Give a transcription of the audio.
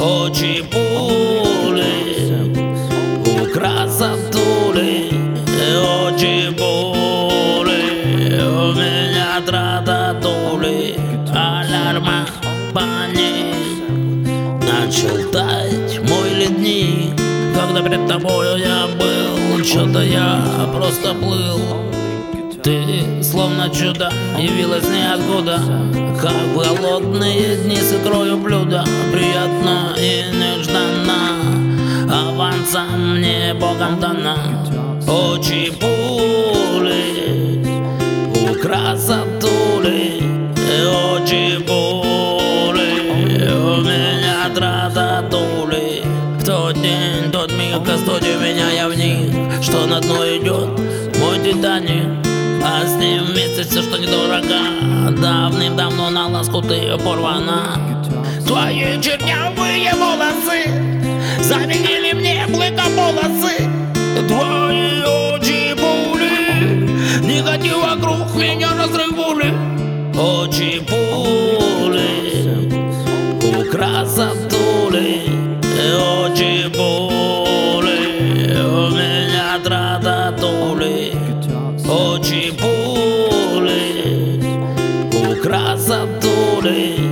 очі пули, у красотулі, очі пули, у меня трататули, алярма пани. Начал таять мой ледник Когда перед тобою я был Что-то я просто плыл Ты словно чудо явилась ниоткуда Как голодные дни с икрою блюда. Приятно и нежданно Авансом мне Богом дана. Очи пули У красотули Очи пули У меня трататули В тот день, тот миг, кастуди меня я в них Что на дно идет мой титаник а с ним вместе все, что недорого. Давным-давно на ласку ты порвана Твои чернявые волосы Заменили мне блыкополосы Твои очи пули Негатив вокруг меня разрывули Очи пули красотули Очи пули У меня трататули Очи пули У пули